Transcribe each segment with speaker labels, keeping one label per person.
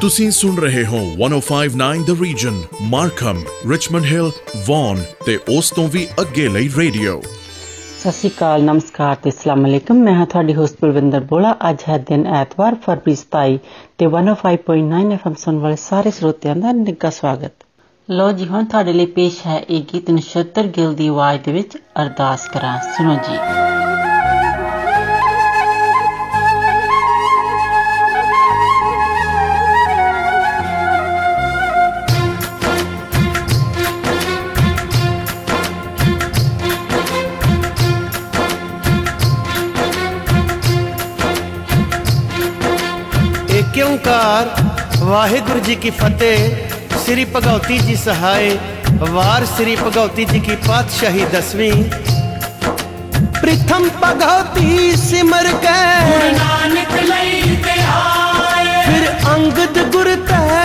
Speaker 1: ਤੁਸੀਂ ਸੁਣ ਰਹੇ ਹੋ 1059 the region Markham Richmond Hill Vaughan ਤੇ ਉਸ ਤੋਂ ਵੀ ਅੱਗੇ ਲਈ ਰੇਡੀਓ
Speaker 2: ਸਤਿ ਸ਼੍ਰੀ ਅਕਾਲ ਨਮਸਕਾਰ ਤੇ ਅਸਲਾਮ ਅਲੈਕਮ। ਮੈਂ ਹਾਂ ਤੁਹਾਡੀ ਹੋਸਟ ਬਲਵਿੰਦਰ ਬੋਲਾ। ਅੱਜ ਹੈ ਦਿਨ ਐਤਵਾਰ, ਫਰਵਰੀ 27 ਤੇ 105.9 ਐਫਐਮ ਸੁਣ ਵਾਲੇ ਸਾਰੇ ਸਰੋਤਿਆਂ ਦਾ ਨਿੱਘਾ ਸਵਾਗਤ। ਲੋ ਜੀ, ਹੁਣ ਤੁਹਾਡੇ ਲਈ ਪੇਸ਼ ਹੈ ਇਹ ਗੀਤ ਨਛੱਤਰ ਗਿੱਲ ਦੀ ਆਵਾਜ਼ ਦੇ ਵਿੱਚ ਅਰਦਾਸ ਕਰਾਂ। ਸੁਣੋ ਜੀ।
Speaker 3: ਓੰਕਾਰ ਵਾਹਿਗੁਰੂ ਜੀ ਕੀ ਫਤਿਹ ਸ੍ਰੀ ਭਗਉਤੀ ਜੀ ਸਹਾਇ ਵਾਰ ਸ੍ਰੀ ਭਗਉਤੀ ਜੀ ਕੀ ਪਾਤਸ਼ਾਹੀ ਦਸਵੀਂ ਪ੍ਰਥਮ ਭਗਉਤੀ ਸਿਮਰ ਕੇ
Speaker 4: ਨਾਨਕ ਲਈ ਤੇ ਆਏ
Speaker 3: ਫਿਰ ਅੰਗਦ ਗੁਰ ਤੈ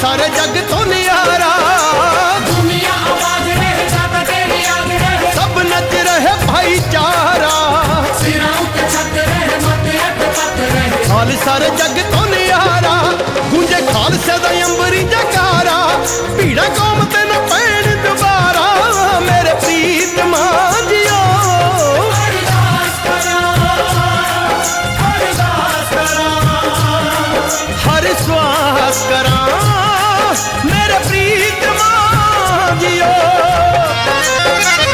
Speaker 3: सारे जग
Speaker 4: तो नारा
Speaker 3: दुनिया सब नच रहे भाईचारा। खाल सारे जग तो न्यारा गूंजे खाल से दा अंबरी जकारा। पीड़ा कौम ते न
Speaker 4: पैण दोबारा। मेरे प्रीत
Speaker 3: माँ जियो हर श्वास करा। ਜੀਓ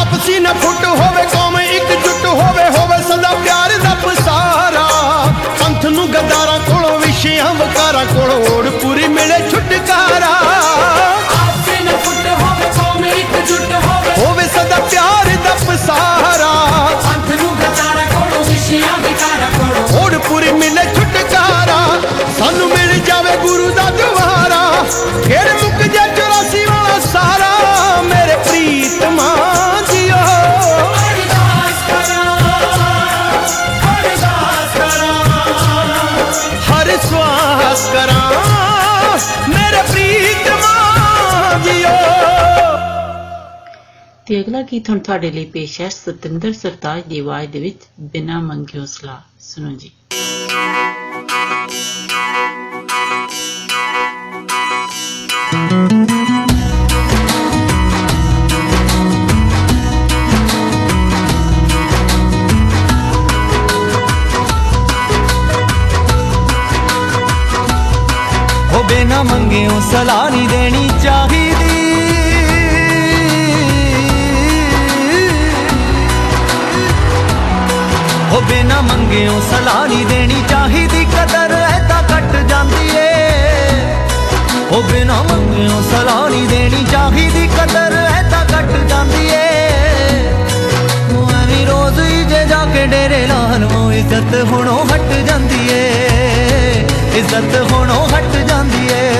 Speaker 3: ਆਪਸੀ ਨਾ ਫੁੱਟ ਹੋਵੇ, ਕੌਮ ਇੱਕ ਜੁੱਟ ਹੋਵੇ ਹੋਵੇ ਸਦਾ ਪਿਆਰ ਦਾ ਪਸਾਰਾ ਪੰਥ ਨੂੰ ਗਦਾ ਯਾਰਾਂ ਕੋਲੋਂ, ਵਿਸ਼ਿਆਂ ਵਕਾਰਾਂ ਕੋਲੋਂ ਓੜ ਪੂਰੀ ਮਿਲੇ ਛੁਟਕਾਰਾ।
Speaker 4: ਆਪੇ ਨਾ ਫੁੱਟ ਹੋਵੇ, ਕੌਮ ਇਕਜੁੱਟ ਹੋਵੇ
Speaker 3: ਹੋਵੇ ਸਦਾ ਪਿਆਰ ਦਾ ਪਸਾਰਾ
Speaker 4: ਪੰਥ ਨੂੰ ਗਤਾਰਾ ਕੋਲੋਂ, ਵਿਸ਼ਿਆਂ ਵਿਕਾਰਾ ਕੋਲੋਂ
Speaker 3: ਓੜ ਪੂਰੀ ਮਿਲੇ ਛੁਟਕਾਰਾ। ਸਾਨੂੰ ਮਿਲ ਜਾਵੇ ਗੁਰੂ ਦਾ ਦੁਆਰਾ। ਫਿਰ ਮੁੱਕ ਜਾ 84 ਵਾਲਾ ਸਾਰਾ। ਮੇਰੇ ਪ੍ਰੀਤਮਾ ਜੀਓ
Speaker 4: ਅਰਦਾਸ ਕਰਾਂ ਅਰਦਾਸ ਕਰਾਂ
Speaker 3: ਹਰ ਸਵਾਸ ਕਰਾਂ ਮੇਰੇ ਪ੍ਰੀਤਮਾ ਜੀਓ
Speaker 2: ਤੇ ਅਗਲਾ ਗੀਤ ਹੁਣ ਤੁਹਾਡੇ ਲਈ ਪੇਸ਼ ਹੈ ਸਤਿੰਦਰ ਸਰਤਾਜ ਦੀ ਆਵਾਜ਼ ਦੇ ਵਿੱਚ, ਬਿਨਾ ਮੰਗਿਓ ਸਲਾਹ। ਸੁਣੋ ਜੀ।
Speaker 5: ਉਹ ਬਿਨਾ ਮੰਗਿਓ ਸਲਾਹ ਨਹੀਂ ਦੇਣੀ ਚਾਹੀਦੀ, ਕਦਰ ਐਦਾਂ ਕੱਟ ਜਾਂਦੀ ਏ। ਉਹ ਬਿਨਾ ਮੰਗਿਓ ਸਲਾਹ ਨਹੀਂ ਦੇਣੀ ਚਾਹੀਦੀ, ਕਦਰ ਐਦਾਂ ਕੱਟ ਜਾਂਦੀ ਏ। ਉਹ ਐਵੇਂ ਰੋਜ਼ ਹੀ ਜੇ ਜਾ ਕੇ ਡੇਰੇ ਲਾਨੋਂ ਇੱਜ਼ਤ ਹੁਣੋਂ ਹਟ ਜਾਂਦੀ ਏ। ਇੱਜ਼ਤ ਹੁਣੋਂ ਹਟ ਜਾਂਦੀ ਏ।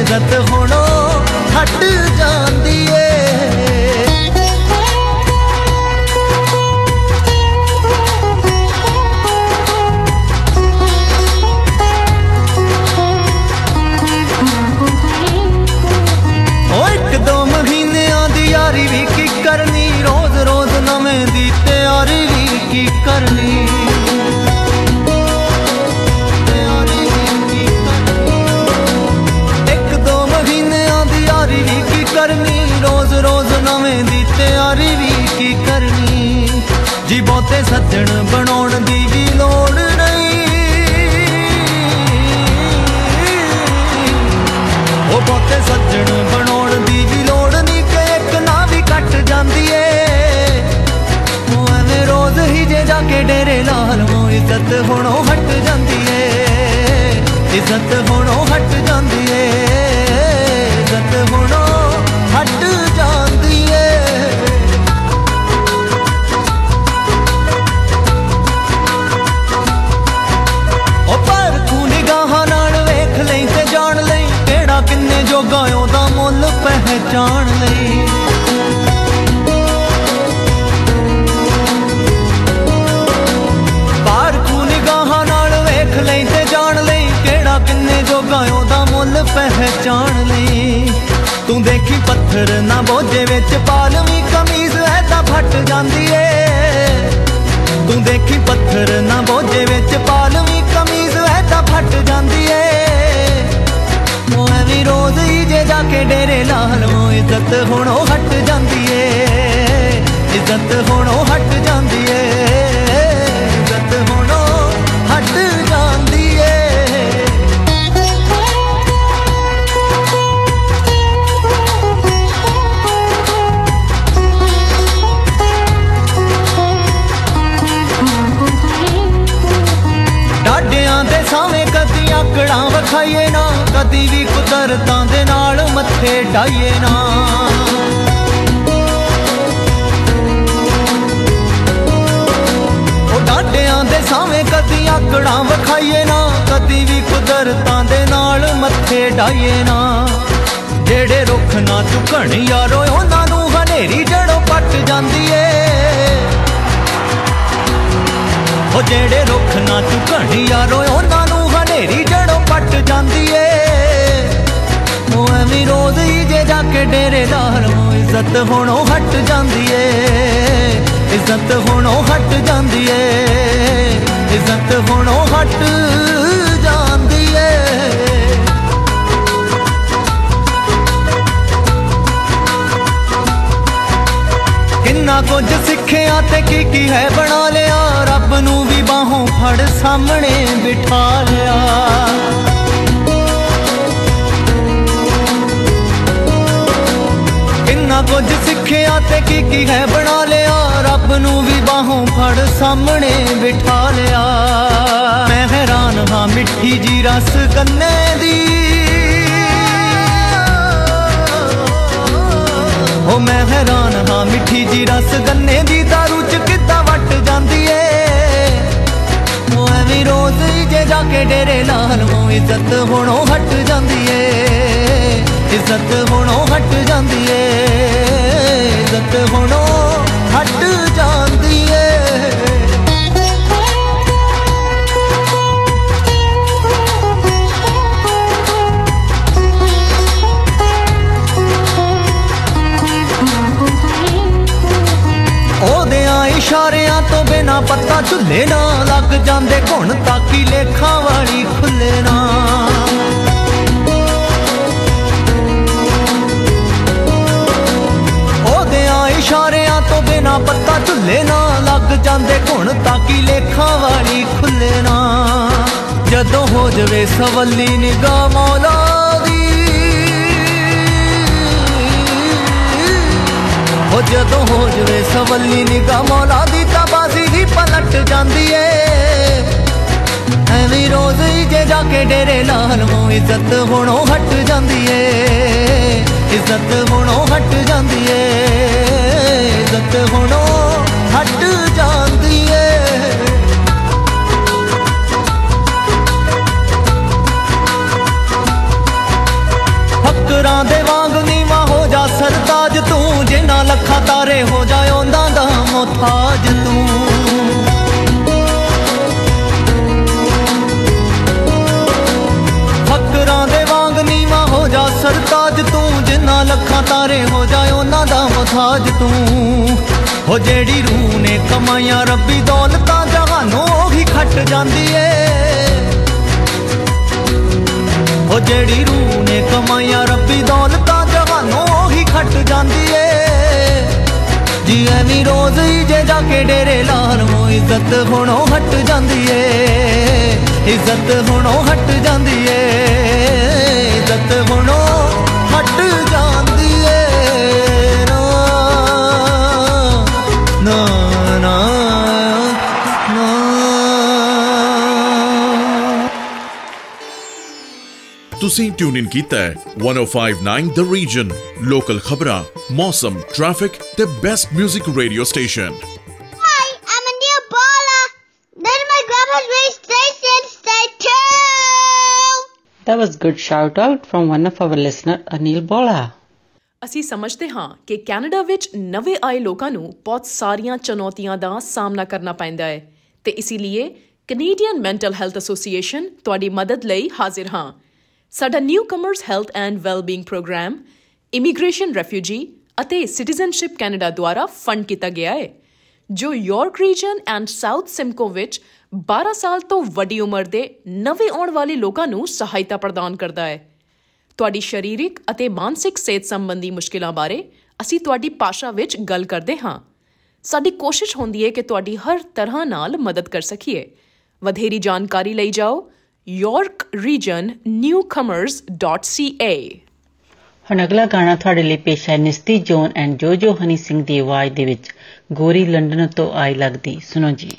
Speaker 5: ਇੱਜ਼ਤ ਹੁਣੋਂ ਹਟ ਜਾਂਦੀ ਜੀ ਬਹੁਤੇ ਸੱਜਣ ਬਣਾਉਣ ਦੀ ਵੀ ਲੋੜ ਨਹੀਂ। ਉਹ ਬਹੁਤੇ ਸੱਜਣ ਬਣਾਉਣ ਦੀ ਵੀ ਲੋੜ ਨਹੀਂ ਕਿ ਇੱਕ ਨਾ ਵੀ ਕੱਟ ਜਾਂਦੀ ਏ। ਉਹ ਐਵੇਂ ਰੋਜ਼ ਹੀ ਜੇ ਜਾ ਕੇ ਡੇਰੇ ਲਾ ਲਵਾਂ ਇੱਜ਼ਤ ਹੁਣੋਂ ਹਟ ਜਾਂਦੀ ਏ। ਇੱਜ਼ਤ ਹੁਣੋਂ ਹਟ ਜਾਂਦੀ ਏ। ਇੱਜ਼ਤ ਹੁਣੋਂ ਪਹਿਚਾਣ ਲਈ। ਪਰ ਤੂੰ ਨਿਗਾਹਾਂ ਨਾਲ ਵੇਖ ਲਈ ਤੇ ਜਾਣ ਲਈ ਕਿਹੜਾ ਕਿੰਨੇ ਜੋਗਾ ਉਹਦਾ ਮੁੱਲ ਪਹਿਚਾਣ ਲਈ। ਤੂੰ ਦੇਖੀ ਪੱਥਰ ਨਾ ਬੋਝੇ ਵਿੱਚ ਪਾਲਵੀਂ ਕਮੀਜ਼, ਐਦਾਂ ਫਟ ਜਾਂਦੀ ਏ। ਤੂੰ ਦੇਖੀ ਪੱਥਰ ਨਾ ਬੋਝੇ ਵਿੱਚ ਪਾਲਵੀਂ ਕਮੀਜ਼, ਐਦਾਂ ਫਟ ਜਾਂਦੀ ਏ। ਉਹ ਐਵੇਂ ਰੋਜ਼ ਹੀ ਜੇ ਜਾ ਕੇ ਡੇਰੇ ਲਾ ਲਵਾਂ ਇੱਜ਼ਤ ਹੁਣੋਂ ਹਟ ਜਾਂਦੀ ਏ। ਇੱਜ਼ਤ ਹੁਣੋਂ ਹਟ ਜਾਂਦੀ ਏ। ਇੱਜ਼ਤ ਹੁਣੋਂ ਹਟ ਜਾਂਦੀ ਏ। ਡਾਡਿਆਂ ਦੇ ਸਾਵੇਂ ਕਦੀ ਆਕੜਾਂ ਵਿਖਾਈਏ ਨਾ। ਕਦੀ ਵੀ ਕੁਦਰਤਾਂ ਦੇ ਨਾਲ ਮੱਥੇ ਡਾਈਏ ਨਾ। ਉਹ ਡਾਡਿਆਂ ਦੇ ਸਾਵੇਂ ਕਦੀ ਆਕੜਾਂ ਵਿਖਾਈਏ ਨਾ। ਕਦੀ ਵੀ ਕੁਦਰਤਾਂ ਦੇ ਨਾਲ ਮੱਥੇ ਡਾਈਏ ਨਾ। ਜਿਹੜੇ ਰੁੱਖ ਨਾ ਝੁਕਣ ਯਾਰੋ, ਉਹਨਾਂ ਨੂੰ ਹਨੇਰੀ ਜੜੋਂ ਪੱਟ ਜਾਂਦੀ ਏ। ਉਹ ਜਿਹੜੇ ਰੁੱਖ ਨਾ ਝੁਕਣ ਯਾਰੋ, ਉਹਨਾਂ ਨੂੰ ਹਨੇਰੀ ਜੜੋਂ ਪੱਟ ਜਾਂਦੀ ਏ। ਉਹ ਐਵੇਂ ਰੋਜ਼ ਹੀ ਜੇ ਜਾ ਕੇ ਡੇਰੇ ਲਾਰੋਂ ਇੱਜ਼ਤ ਹੁਣੋਂ ਹਟ ਜਾਂਦੀ ਏ। ਇੱਜ਼ਤ ਹੁਣੋਂ ਹਟ ਜਾਂਦੀ ਏ। ਇੱਜ਼ਤ ਹੁਣੋਂ ਹਟ ਜਾਂਦੀ ਏ। ਕਿੰਨਾ ਕੁਝ ਸਿੱਖਿਆ ਤੇ ਕੀ ਕੀ ਹੈ ਬਣਾ ਲਿਆ। ਰੱਬ ਨੂੰ ਵੀ ਬਾਹੋਂ ਫੜ ਸਾਹਮਣੇ ਬਿਠਾ ਲਿਆ। ਕੁਝ ਸਿੱਖਿਆ ਤੇ ਕੀ ਕੀ ਹੈ ਬਣਾ ਲਿਆ। ਰੱਬ ਨੂੰ ਵੀ ਬਾਹੋਂ ਫੜ ਸਾਹਮਣੇ ਬਿਠਾ ਲਿਆ। ਮੈਂ ਹੈ ਹੈਰਾਨ ਹਾਂ ਮਿੱਠੀ ਜੀ ਰਸ ਗੰਨੇ ਦੀ। ਓ ਮੈਂ ਹੈਰਾਨ ਹਾਂ ਮਿੱਠੀ ਜੀ ਰਸ ਗੰਨੇ ਦੀ। ਦਾਰੂ ਚ ਕਿੱਦਾਂ ਵੱਟ ਜਾਂਦੀ ਏ। ਓ ਐਵੇਂ ਰੋਜ਼ ਹੀ ਜੇ ਜਾ ਕੇ ਡੇਰੇ ਲਾਲ ਮੋ ਇੱਜ਼ਤ ਹੁਣੋਂ ਹਟ ਜਾਂਦੀ ਏ। ਇੱਜ਼ਤ ਹੁਣੋਂ ਹਟ ਜਾਂਦੀ ਏ। ਇੱਜ਼ਤ ਹੁਣੋਂ ਹਟ ਜਾਂਦੀ ਏ। ਉਹਦਿਆਂ ਇਸ਼ਾਰਿਆਂ ਤੋਂ ਬਿਨਾ ਪੱਤਾ ਝੁੱਲੇ ਨਾ ਲੱਗ ਜਾਂਦੇ ਘੁਣ ਤਾਕੀ ਲੇਖਾਂ ਵਾਲੀ ਖੁੱਲੇ ਨਾ ਜਾਂਦੇ ਘੁਣ ਤਾਕੀ ਲੇਖਾਂ ਵਾਲੀ ਖੁੱਲੇ ਨਾ ਜਦੋਂ ਹੋ ਜਵੇ ਸਵੱਲੀ ਨਿਗਾਹ ਮੌਲਾ ਦੀ। ਹੋ ਜਦੋਂ ਹੋ ਜਵੇ ਸਵੱਲੀ ਨਿਗਾਹ ਮੌਲਾ ਦੀ ਤਾਂ ਬਾਜ਼ੀ ਹੀ ਪਲਟ ਜਾਂਦੀ ਏ। ਐਵੇਂ ਰੋਜ਼ ਹੀ ਜੇ ਜਾ ਕੇ ਡੇਰੇ ਲਾਲ ਮੋ ਇੱਜ਼ਤ ਹੁਣੋਂ ਹਟ ਜਾਂਦੀ ਏ। ਇੱਜ਼ਤ ਹੁਣੋਂ ਹਟ ਜਾਂਦੀ ਏ। ਇੱਜ਼ਤ ਤਾਰੇ ਹੋ ਜਾ ਉਹਨਾਂ ਦਾ ਮੁਹਤਾਜ ਤੂੰ। ਹੋ ਜਿਹੜੀ ਰੂਹ ਨੇ ਕਮਾਈਆਂ, ਰੱਬੀ ਦੌਲਤਾਂ ਜਹਾਨੋਂ ਉਹੀ ਖੱਟ ਜਾਂਦੀ ਏ। ਉਹ ਜਿਹੜੀ ਰੂਹ ਨੇ ਕਮਾਈਆਂ, ਰੱਬੀ ਦੌਲਤਾਂ ਜਹਾਨੋਂ ਉਹੀ ਖੱਟ ਜਾਂਦੀ ਏ। ਜੀ ਐਵੇਂ ਰੋਜ਼ ਹੀ ਜੇ ਜਾ ਕੇ ਡੇਰੇ ਲਾਲ ਮੋ ਇੱਜ਼ਤ ਹੁਣੋਂ ਹਟ ਜਾਂਦੀ ਏ। ਇੱਜ਼ਤ ਹੁਣੋਂ ਹਟ ਜਾਂਦੀ ਏ। ਇੱਜ਼ਤ ਹੁਣੋਂ
Speaker 1: ਤੁਸੀਂ ਟਿਊਨ ਇਨ ਕੀਤਾ ਹੈ 1059 ਦ ਰੀਜਨ ਲੋਕਲ ਖਬਰਾਂ ਮੌਸਮ ਟ੍ਰੈਫਿਕ ਤੇ best 뮤직 radio station
Speaker 6: Hi, I'm a new baller. Then my grandma's radio station, stay tuned.
Speaker 2: That was good shout out from one of our listener Anil Bola.
Speaker 7: ਅਸੀਂ ਸਮਝਦੇ ਹਾਂ ਕਿ Canada ਵਿੱਚ ਨਵੇਂ ਆਏ ਲੋਕਾਂ ਨੂੰ ਬਹੁਤ ਸਾਰੀਆਂ ਚੁਣੌਤੀਆਂ ਦਾ ਸਾਹਮਣਾ ਕਰਨਾ ਪੈਂਦਾ ਹੈ ਤੇ ਇਸੇ ਲਈ ਕੈਨੇਡੀਅਨ ਮੈਂਟਲ ਹੈਲਥ ਐਸੋਸੀਏਸ਼ਨ ਤੁਹਾਡੀ ਮਦਦ ਲਈ ਹਾਜ਼ਰ ਹਾਂ ਸਾਡਾ newcomers health and wellbeing programme, immigration refugee ਅਤੇ ਸਿਟੀਜ਼ਨਸ਼ਿਪ ਕੈਨੇਡਾ ਦੁਆਰਾ ਫੰਡ ਕੀਤਾ ਗਿਆ ਹੈ, ਜੋ York region and South Simcoe ਵਿੱਚ 12 ਸਾਲ ਤੋਂ ਵੱਡੀ ਉਮਰ ਦੇ ਨਵੇਂ ਆਉਣ ਵਾਲੇ ਲੋਕਾਂ ਨੂੰ ਸਹਾਇਤਾ ਪ੍ਰਦਾਨ ਕਰਦਾ ਹੈ। ਤੁਹਾਡੀ ਸਰੀਰਕ ਅਤੇ ਮਾਨਸਿਕ ਸਿਹਤ ਸੰਬੰਧੀ ਮੁਸ਼ਕਿਲਾਂ ਬਾਰੇ ਅਸੀਂ ਤੁਹਾਡੀ ਭਾਸ਼ਾ ਵਿੱਚ ਗੱਲ ਕਰਦੇ ਹਾਂ। ਸਾਡੀ ਕੋਸ਼ਿਸ਼ ਹੁੰਦੀ ਹੈ ਕਿ ਤੁਹਾਡੀ ਹਰ ਤਰ੍ਹਾਂ ਨਾਲ ਮਦਦ ਕਰ ਸਕੀਏ। ਵਧੇਰੀ ਜਾਣਕਾਰੀ ਲਈ ਜਾਓ yorkregionnewcomers.ca
Speaker 2: ਹੁਣ ਅਗਲਾ ਗਾਣਾ ਤੁਹਾਡੇ ਲਈ ਪੇਸ਼ ਹੈ ਨਿਸਤੀ ਜੋਨ ਐਂਡ ਜੋਜੋ ਹਨੀ ਸਿੰਘ ਦੀ ਆਵਾਜ਼ ਦੇ ਵਿੱਚ ਗੋਰੀ ਲੰਡਨ ਤੋਂ ਆਈ ਲੱਗਦੀ। ਸੁਣੋ ਜੀ।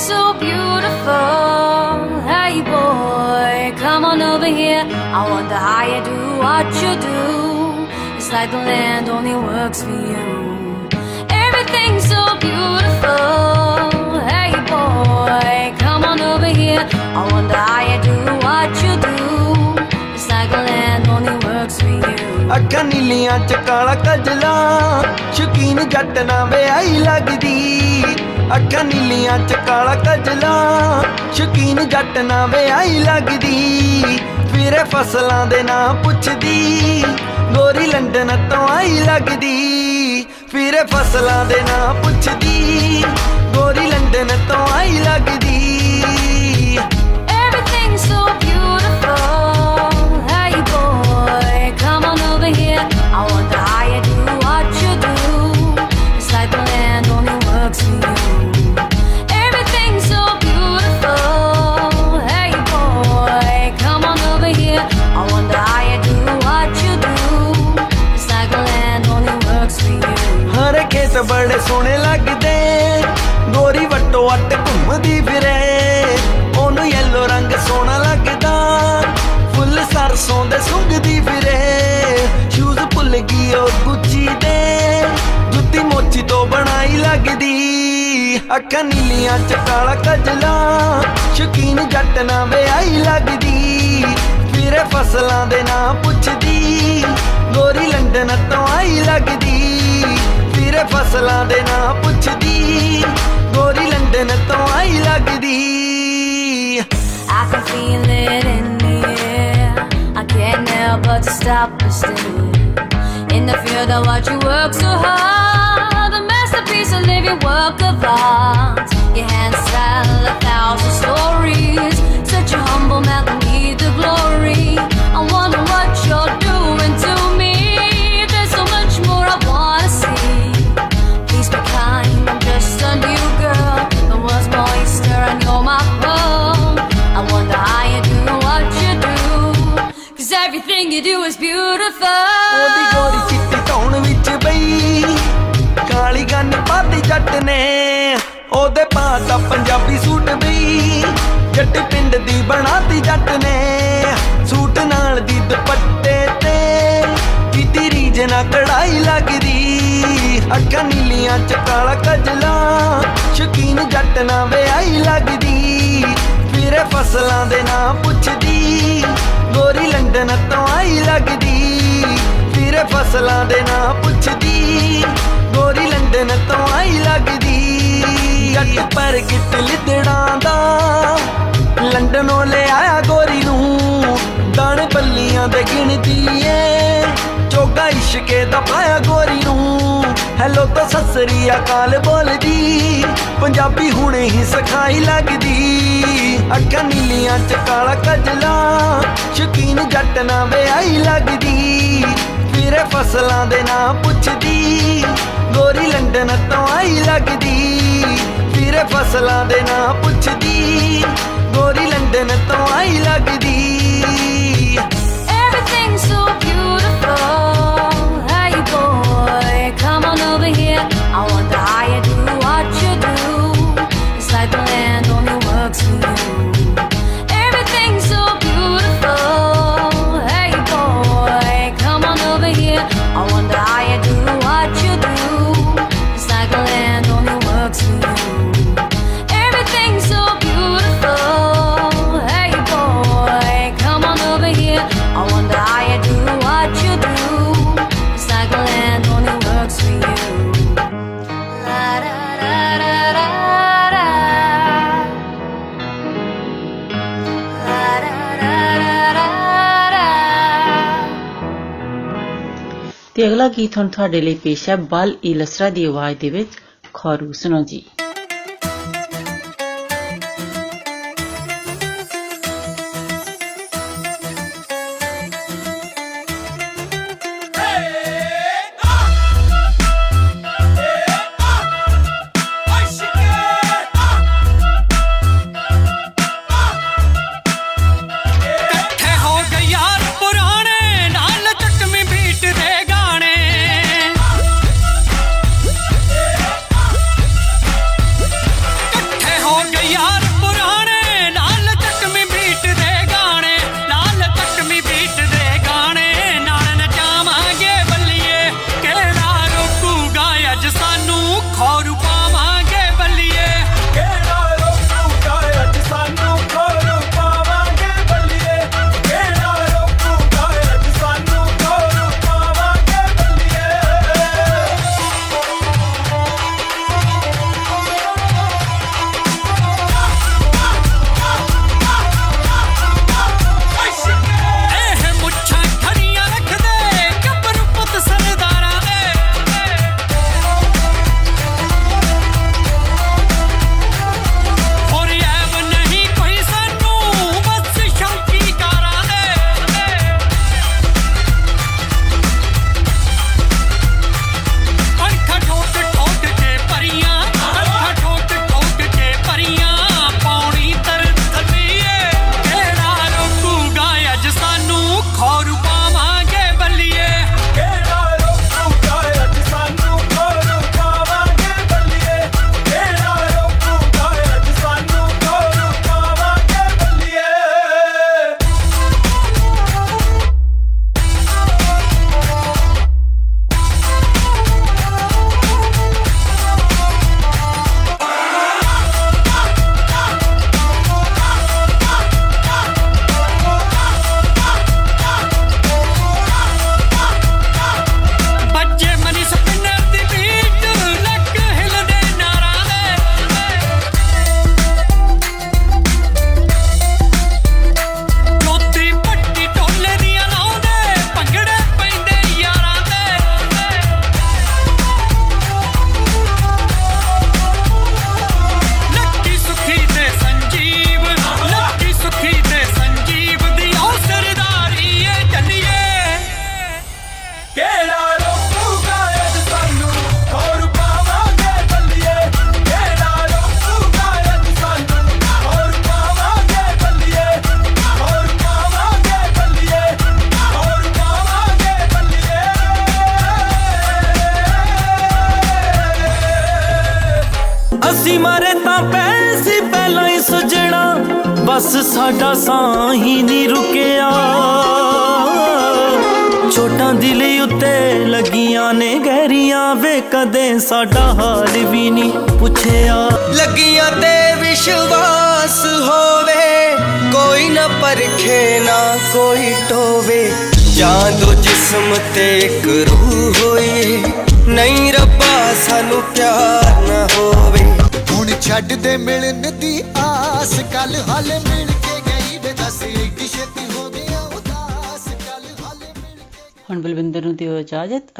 Speaker 8: So beautiful. I wonder how you do what you do. It's like the land only works for you. Everything's so beautiful. Hey boy, come on over here. I wonder how you do what you do. It's like the land only works for you.
Speaker 5: ਅੱਖਾਂ ਨੀਲੀਆਂ ਚ ਕਾਲਾ ਕਜਲਾ ਸ਼ੁਕੀਨ ਜੱਟ ਨਾ ਵਿਆਹੀ ਲੱਗਦੀ ਅੱਖਾਂ ਨੀਲੀਆਂ ਚ ਕਾਲਾ ਕਜਲਾ ਸ਼ੁਕੀਨ ਜੱਟ ਨਾ ਵਿਆਹੀ ਲੱਗਦੀ ਵੀਰੇ ਫਸਲਾਂ ਦੇ ਨਾਂ ਪੁੱਛਦੀ ਗੋਰੀ ਲੰਡਨ ਤੋਂ ਆਈ ਲੱਗਦੀ ਵੀਰੇ ਫਸਲਾਂ ਦੇ ਨਾਂ ਪੁੱਛਦੀ ਗੋਰੀ ਲੰਡਨ ਤੋਂ ਆਈ ਲੱਗਦੀ
Speaker 8: everything so beautiful hey boy come on over here i
Speaker 9: want ਅੱਖਾਂ ਨੀਲੀਆਂ ਚ ਕਾਲਾ ਕਜਲਾ ਸ਼ਕੀਨ ਜੱਟ ਨਾ ਵਿਆਹੀ ਲੱਗਦੀ ਫਿਰੇ ਫਸਲਾਂ ਦੇ ਨਾਂ ਪੁੱਛਦੀ ਗੋਰੀ ਲੰਡਨ ਤੋਂ ਆਈ ਲੱਗਦੀ ਫਿਰੇ ਫਸਲਾਂ ਦੇ ਨਾਂ ਪੁੱਛਦੀ ਗੋਰੀ ਲੰਡਨ ਤੋਂ ਆਈ ਲੱਗਦੀ
Speaker 8: I can feel it in the air. I can't help but to stop and stare. In the field, I watch you work so hard. Your work of art. Your hands tell a thousand stories. Such a humble man that need the glory. I wonder what you're doing to me. There's so much more I wanna see. Please be kind, I'm just a new girl. The world's oyster and you're my pearl. I wonder how you do what you do. Cause everything you do is beautiful.
Speaker 9: ਜੱਟ ਨੇ, ਉਹਦੇ ਪਾਤਾ Punjabi suit ਬਈ ਜੱਟ ਪਿੰਡ ਦੀ ਬਣਾਤੀ ਜੱਟ ਨੇ, ਸੂਟ ਨਾਲ ਦੀ ਦੁਪੱਟੇ ਤੇ। ਕੀਤੀ ਰੀਜ ਨਾ ਕੜਾਈ ਲੱਗਦੀ, ਅੱਖਾਂ ਨੀਲੀਆਂ ਚ ਕਾਲਾ ਕਜਲਾ। ਸ਼ਕੀਨ ਜੱਟ ਨਾ ਵਿਆਹੀ ਲੱਗਦੀ, ਫਿਰੇ ਫਸਲਾਂ ਦੇ ਨਾਂ ਪੁੱਛਦੀ। ਗੋਰੀ ਲੰਡਨ ਤੋਂ ਆਈ ਲੱਗਦੀ, ਫਿਰੇ ਫਸਲਾਂ ਦੇ ਨਾਂ ਪੁੱਛਦੀ। ਗੋਰੀ ਲੰਡਨ ਤੋਂ ਆਈ ਲੱਗਦੀ। ਜੱਟ ਪਰ ਗਿੱਟ ਲਿਦੜਾਂ ਦਾ। ਲੰਡਨੋਂ ਲੈ ਆਇਆ ਗੋਰੀ ਨੂੰ। ਦਾਣੇ ਬੱਲੀਆਂ ਦੇ ਗਿਣਦੀ ਏ। ਚੋਗਾ ਇਸ਼ਕੇ ਦਾ ਪਾਇਆ ਗੋਰੀ ਨੂੰ। ਹੈਲੋ ਤਾਂ ਸਸਰੀ ਅਕਾਲ ਬੋਲਦੀ। ਪੰਜਾਬੀ ਹੁਣੇ ਹੀ ਸਿਖਾਈ ਲੱਗਦੀ। ਅੱਖਾਂ ਨੀਲੀਆਂ ਚ ਕਾਲਾ ਕਜਲਾ। ਸ਼ਕੀਨ ਜੱਟ ਨਾ ਵਿਆਹੀ ਲੱਗਦੀ। ਫਿਰੇ ਫਸਲਾਂ ਦੇ ਨਾਂ ਪੁੱਛਦੀ। ਗੋਰੀ ਲੰਡਨ ਤੋਂ ਆਈ ਲੱਗਦੀ ਫਿਰੇ ਫਸਲਾਂ ਦੇ ਨਾਂ ਪੁੱਛਦੀ ਗੋਰੀ ਲੰਡਨ ਤੋਂ ਆਈ ਲੱਗਦੀ
Speaker 8: Everything's so beautiful. Hey boy, come on over here. I wonder how you
Speaker 10: ਤੇ ਅਗਲਾ ਗੀਤ ਹੁਣ ਤੁਹਾਡੇ ਲਈ ਪੇਸ਼ ਹੈ ਬਲ ਈ ਲਸਰਾ ਦੀ ਆਵਾਜ਼ ਦੇ ਵਿੱਚ ਖੌਰੂ ਸੁਣੋ ਜੀ
Speaker 2: ਇਜਾਜ਼ਤ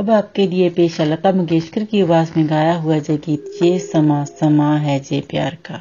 Speaker 2: अब आपके लिए पेश लता मंगेशकर की आवाज़ में गाया हुआ जय गीत ये समा समा है जे प्यार का।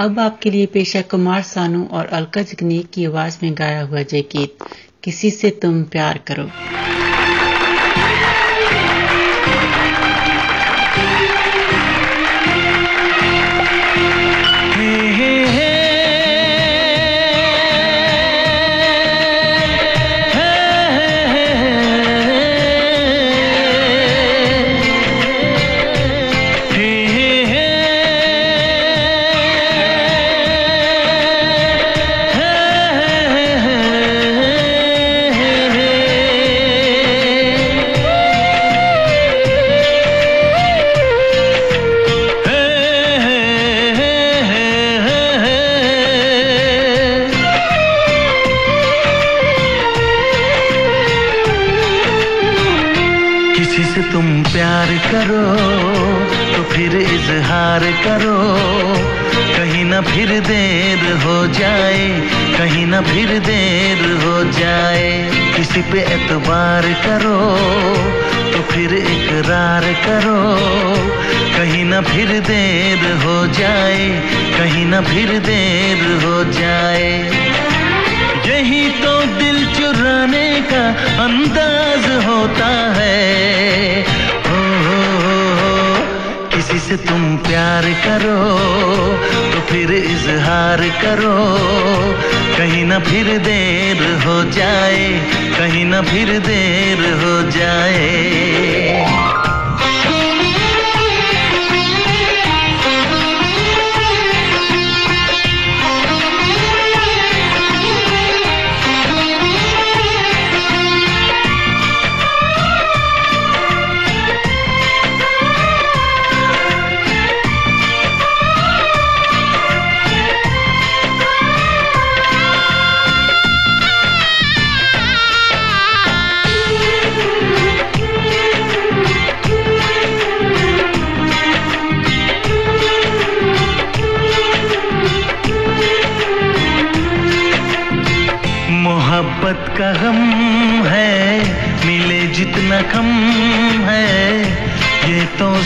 Speaker 2: अब आपके लिए पेश है कुमार सानू और अलका जगनीक की आवाज़ में गाया हुआ जय गीत किसी से तुम प्यार करो।
Speaker 11: करो तो फिर इजहार करो। कहीं ना फिर देर हो जाए, कहीं ना फिर देर हो जाए। किसी पे एतबार करो तो फिर इकरार करो। कहीं ना फिर देर हो जाए, कहीं ना फिर देर हो जाए। यही तो दिल चुराने का अंदाज होता है। किसी तुम प्यार करो तो फिर इजहार करो। कहीं ना फिर देर हो जाए, कहीं ना फिर देर हो जाए।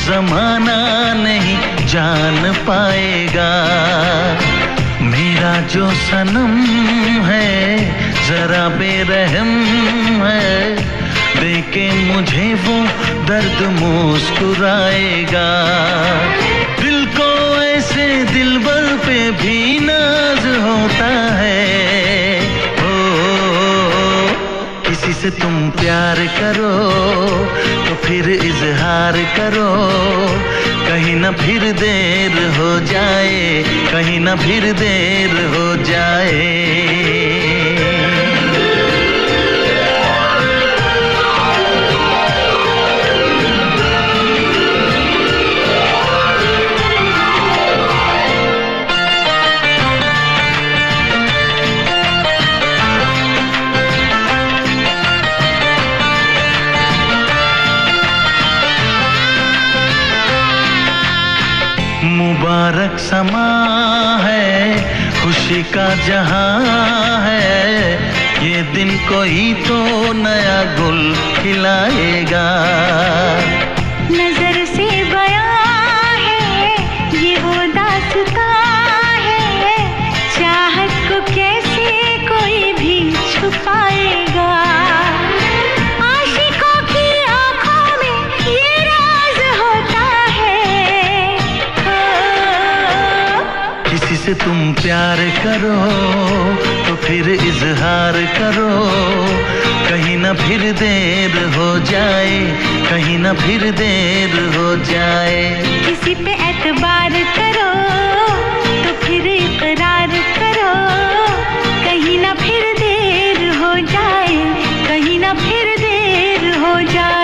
Speaker 11: जमाना नहीं जान पाएगा। मेरा जो सनम है, जरा बेरहम है। देखे मुझे वो दर्द मुस्कुराएगा। दिल को ऐसे दिलबर पे भी नाज होता है। किसी तुम प्यार करो तो फिर इजहार करो। कहीं ना फिर देर हो जाए, कहीं ना फिर देर हो जाए। मुबारक समा है खुशी का जहाँ है। ये दिन कोई तो नया गुल खिलाएगा।
Speaker 12: किसी
Speaker 11: से तुम प्यार करो तो फिर इजहार करो। कहीं ना फिर देर हो जाए, कहीं ना फिर देर हो जाए।
Speaker 12: किसी पे एतबार करो तो फिर इकरार करो। कहीं ना फिर देर हो जाए, कहीं ना फिर देर हो जाए।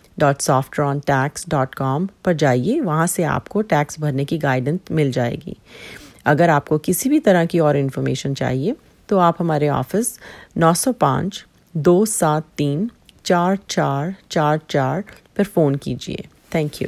Speaker 13: www.softrontax.com पर जाइए, वहाँ से आपको टैक्स भरने की गाइडेंस मिल जाएगी। अगर आपको किसी भी तरह की और इन्फॉर्मेशन चाहिए तो आप हमारे ऑफ़िस 905 दो सात तीन चार चार चार चार पर फ़ोन कीजिए। थैंक यू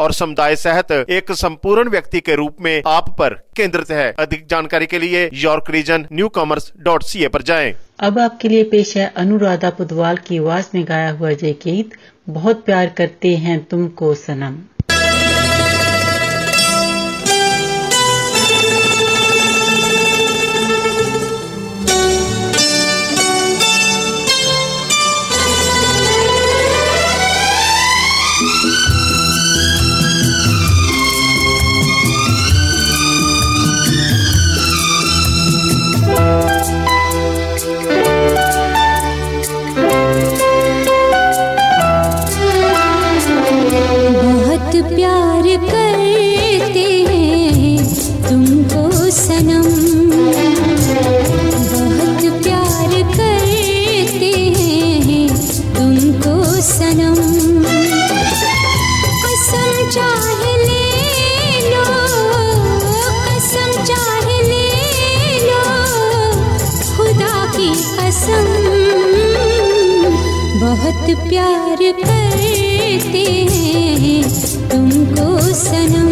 Speaker 14: और समुदाय सहित एक संपूर्ण व्यक्ति के रूप में आप पर केंद्रित है। अधिक जानकारी के लिए York region newcomers dot C A पर जाए।
Speaker 15: अब आपके लिए पेश है अनुराधा पुदवाल की आवाज़ में गाया हुआ जय गीत। बहुत प्यार करते हैं तुमको सनम।
Speaker 8: बहुत प्यार करते हैं तुमको सनम।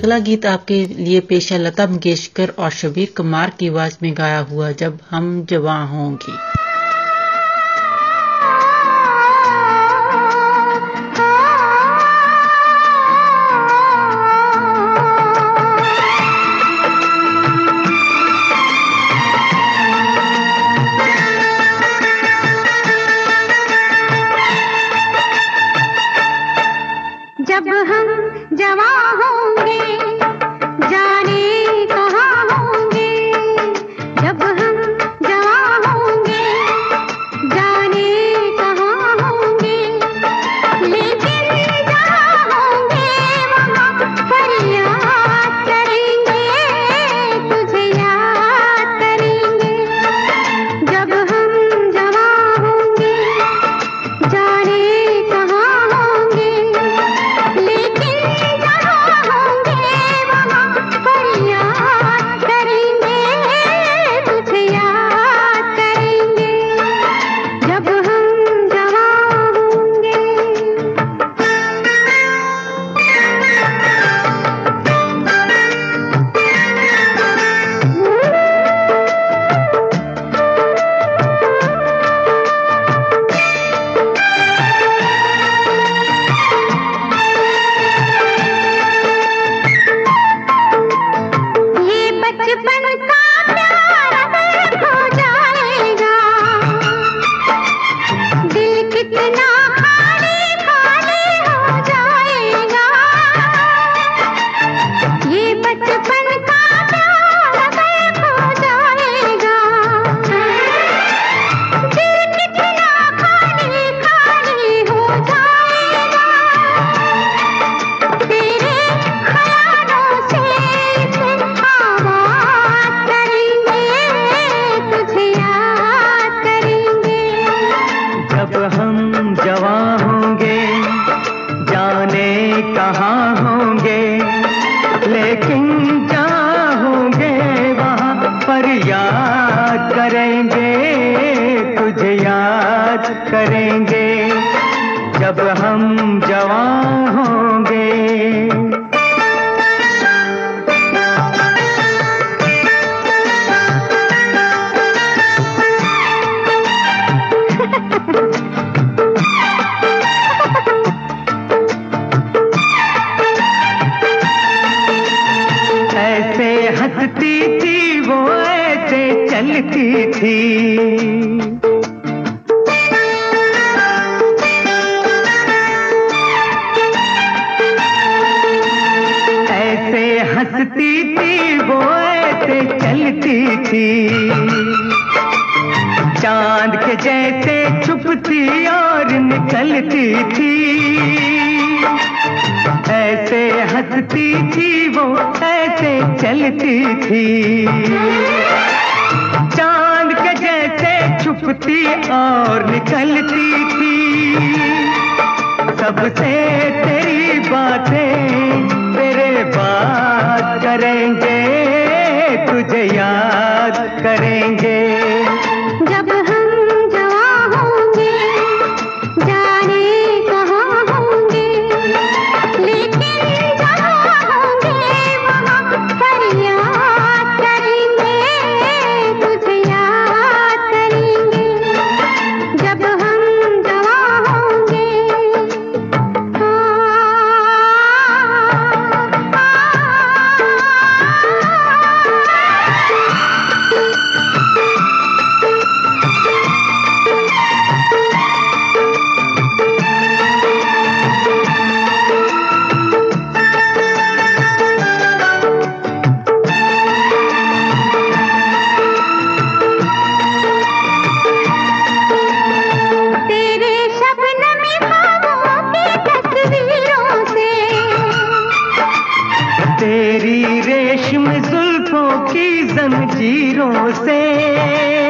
Speaker 2: अगला गीत आपके लिए पेशा लता मंगेशकर और शबीर कुमार की आवाज़ में गाया हुआ जब हम जवा होंगे।
Speaker 16: थी। ऐसे हंसती थी, वो ऐसे चलती थी। चाँद के जैसे छुपती और निकलती थी। ऐसे हंसती थी, वो ऐसे चलती थी। छुपती और निकलती थी। सबसे तेरी बातें तेरे बात करेंगे तुझे याद करेंगे।
Speaker 12: की जंजीरों से।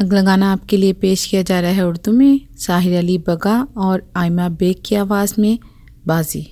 Speaker 3: अगला गाना आपके लिए पेश किया जा रहा है उर्दू में, साहिर अली बगा और आयमा बेग की आवाज़ में बाजी।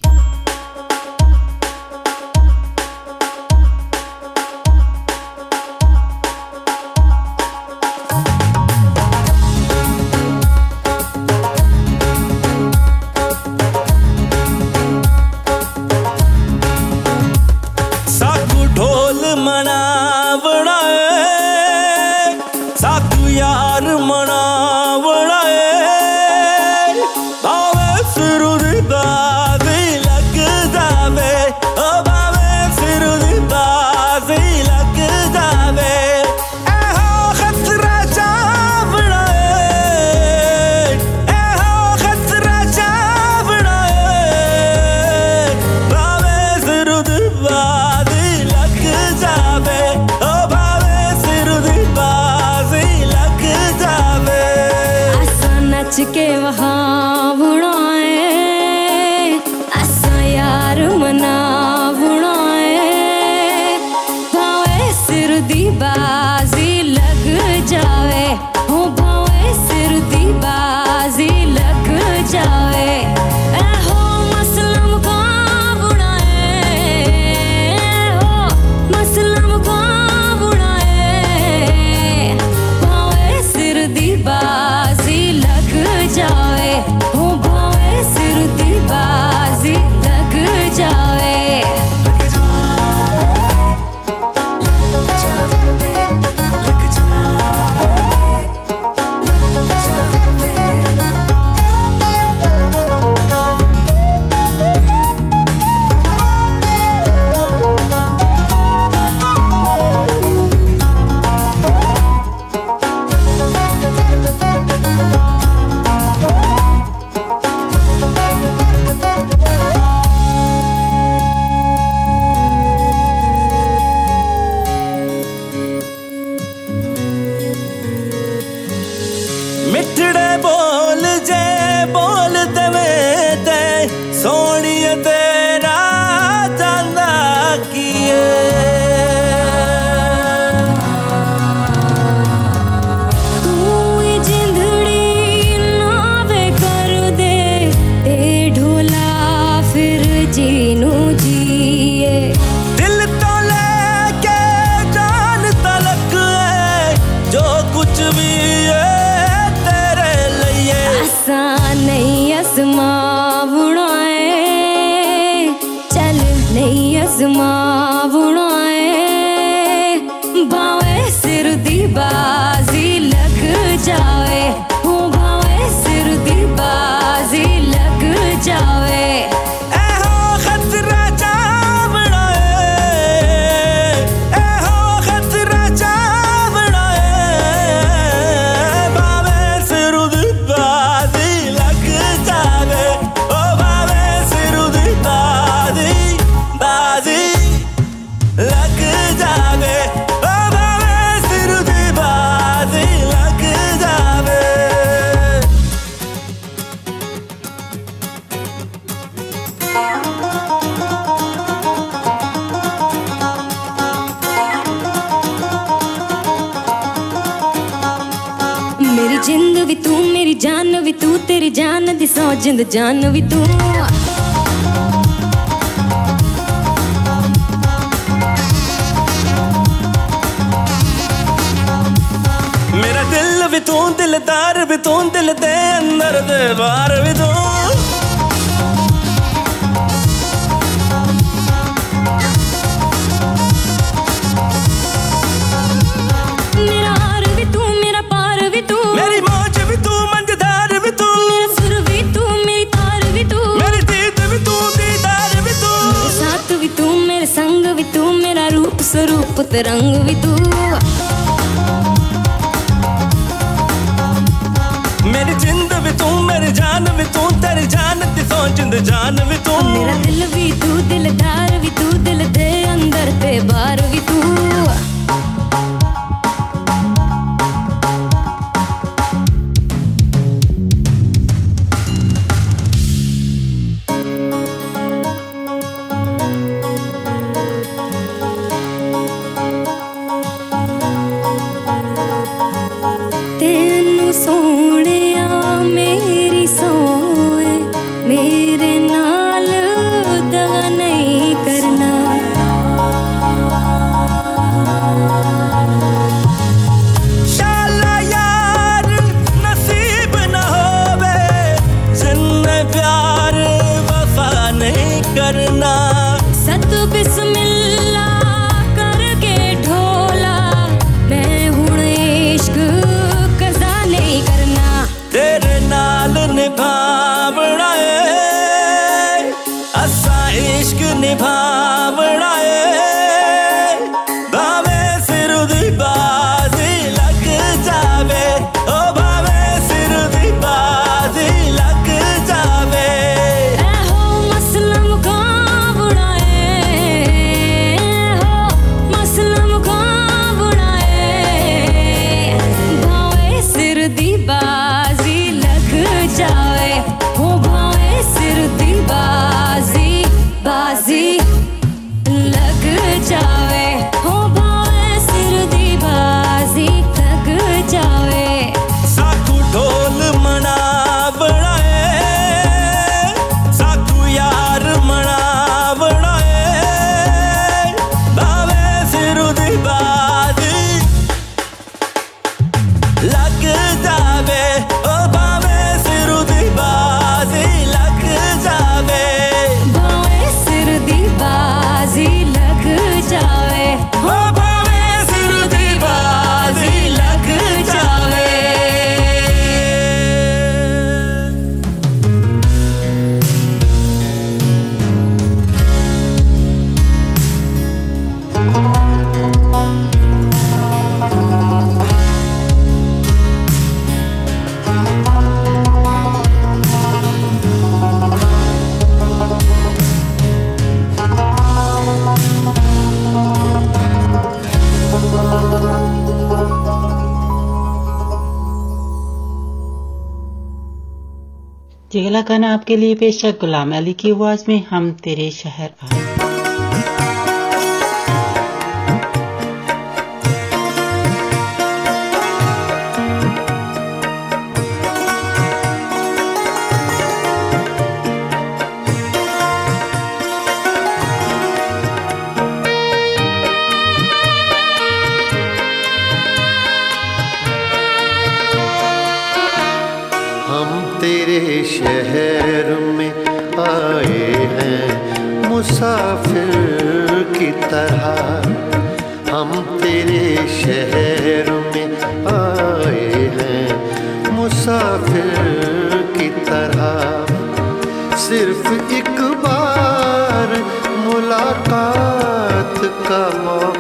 Speaker 3: स्वरूप तरंग विदु। मेरी जिंद भी तू मेरी जान भी तू तेरी जान दी सो जिंद जान भी तू
Speaker 8: हाँ, मेरा दिल भी तू दिलदार
Speaker 3: भी तू दिल दे अंदर ते बार
Speaker 17: भी तू खाना आपके लिए पेशा गुलाम अली की आवाज़ में हम तेरे शहर आए ಕಮೋ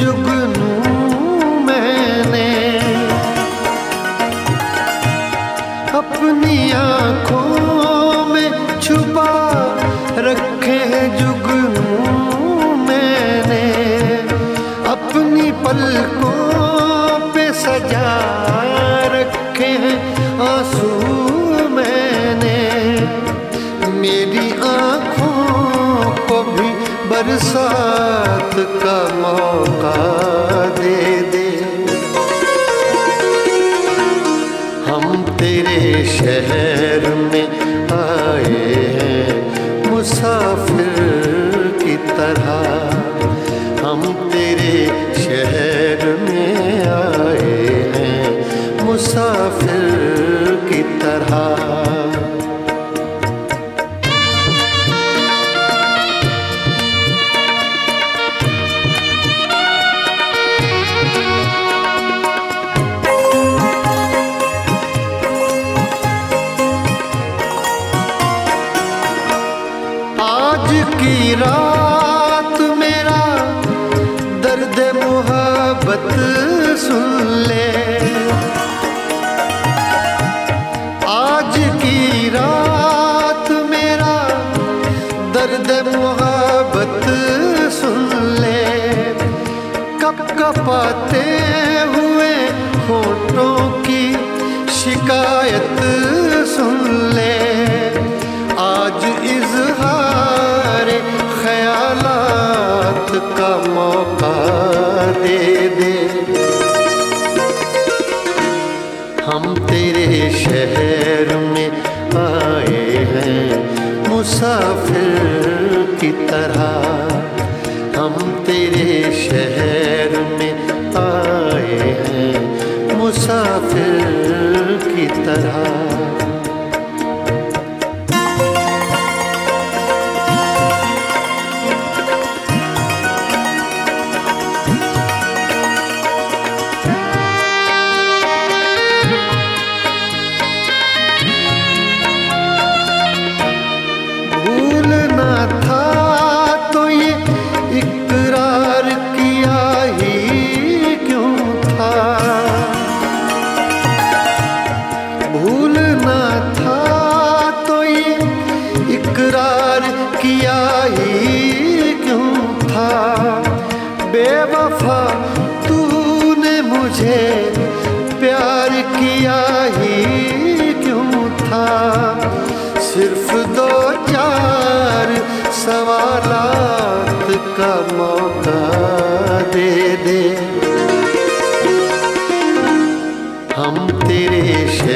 Speaker 17: जुगनू मैंने। अपनी आँखों में छुपा रखे जुगनू मैंने। अपनी पलकों पे सजा रखे हैं आँसू मैंने। मेरी आँखों को भी बरसात का मौका मुसाफिर इजहार, ख्यालात का मौका दे दे। हम तेरे शहर में आए हैं, मुसाफिर की तरह। हम तेरे शहर में आए हैं, मुसाफिर की तरह।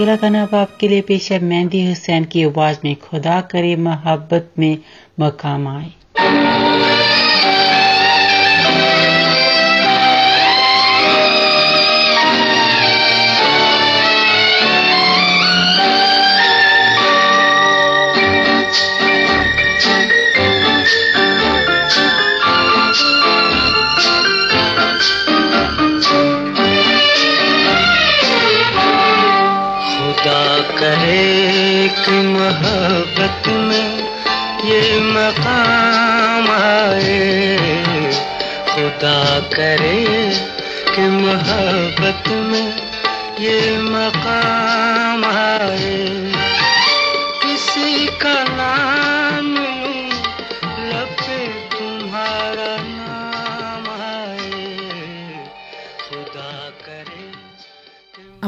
Speaker 2: अगला गाना अब आपके लिए पेश है। मेहंदी हुसैन की आवाज़ में, खुदा करे मोहब्बत में मकाम आए।
Speaker 17: करे कि मोहब्बत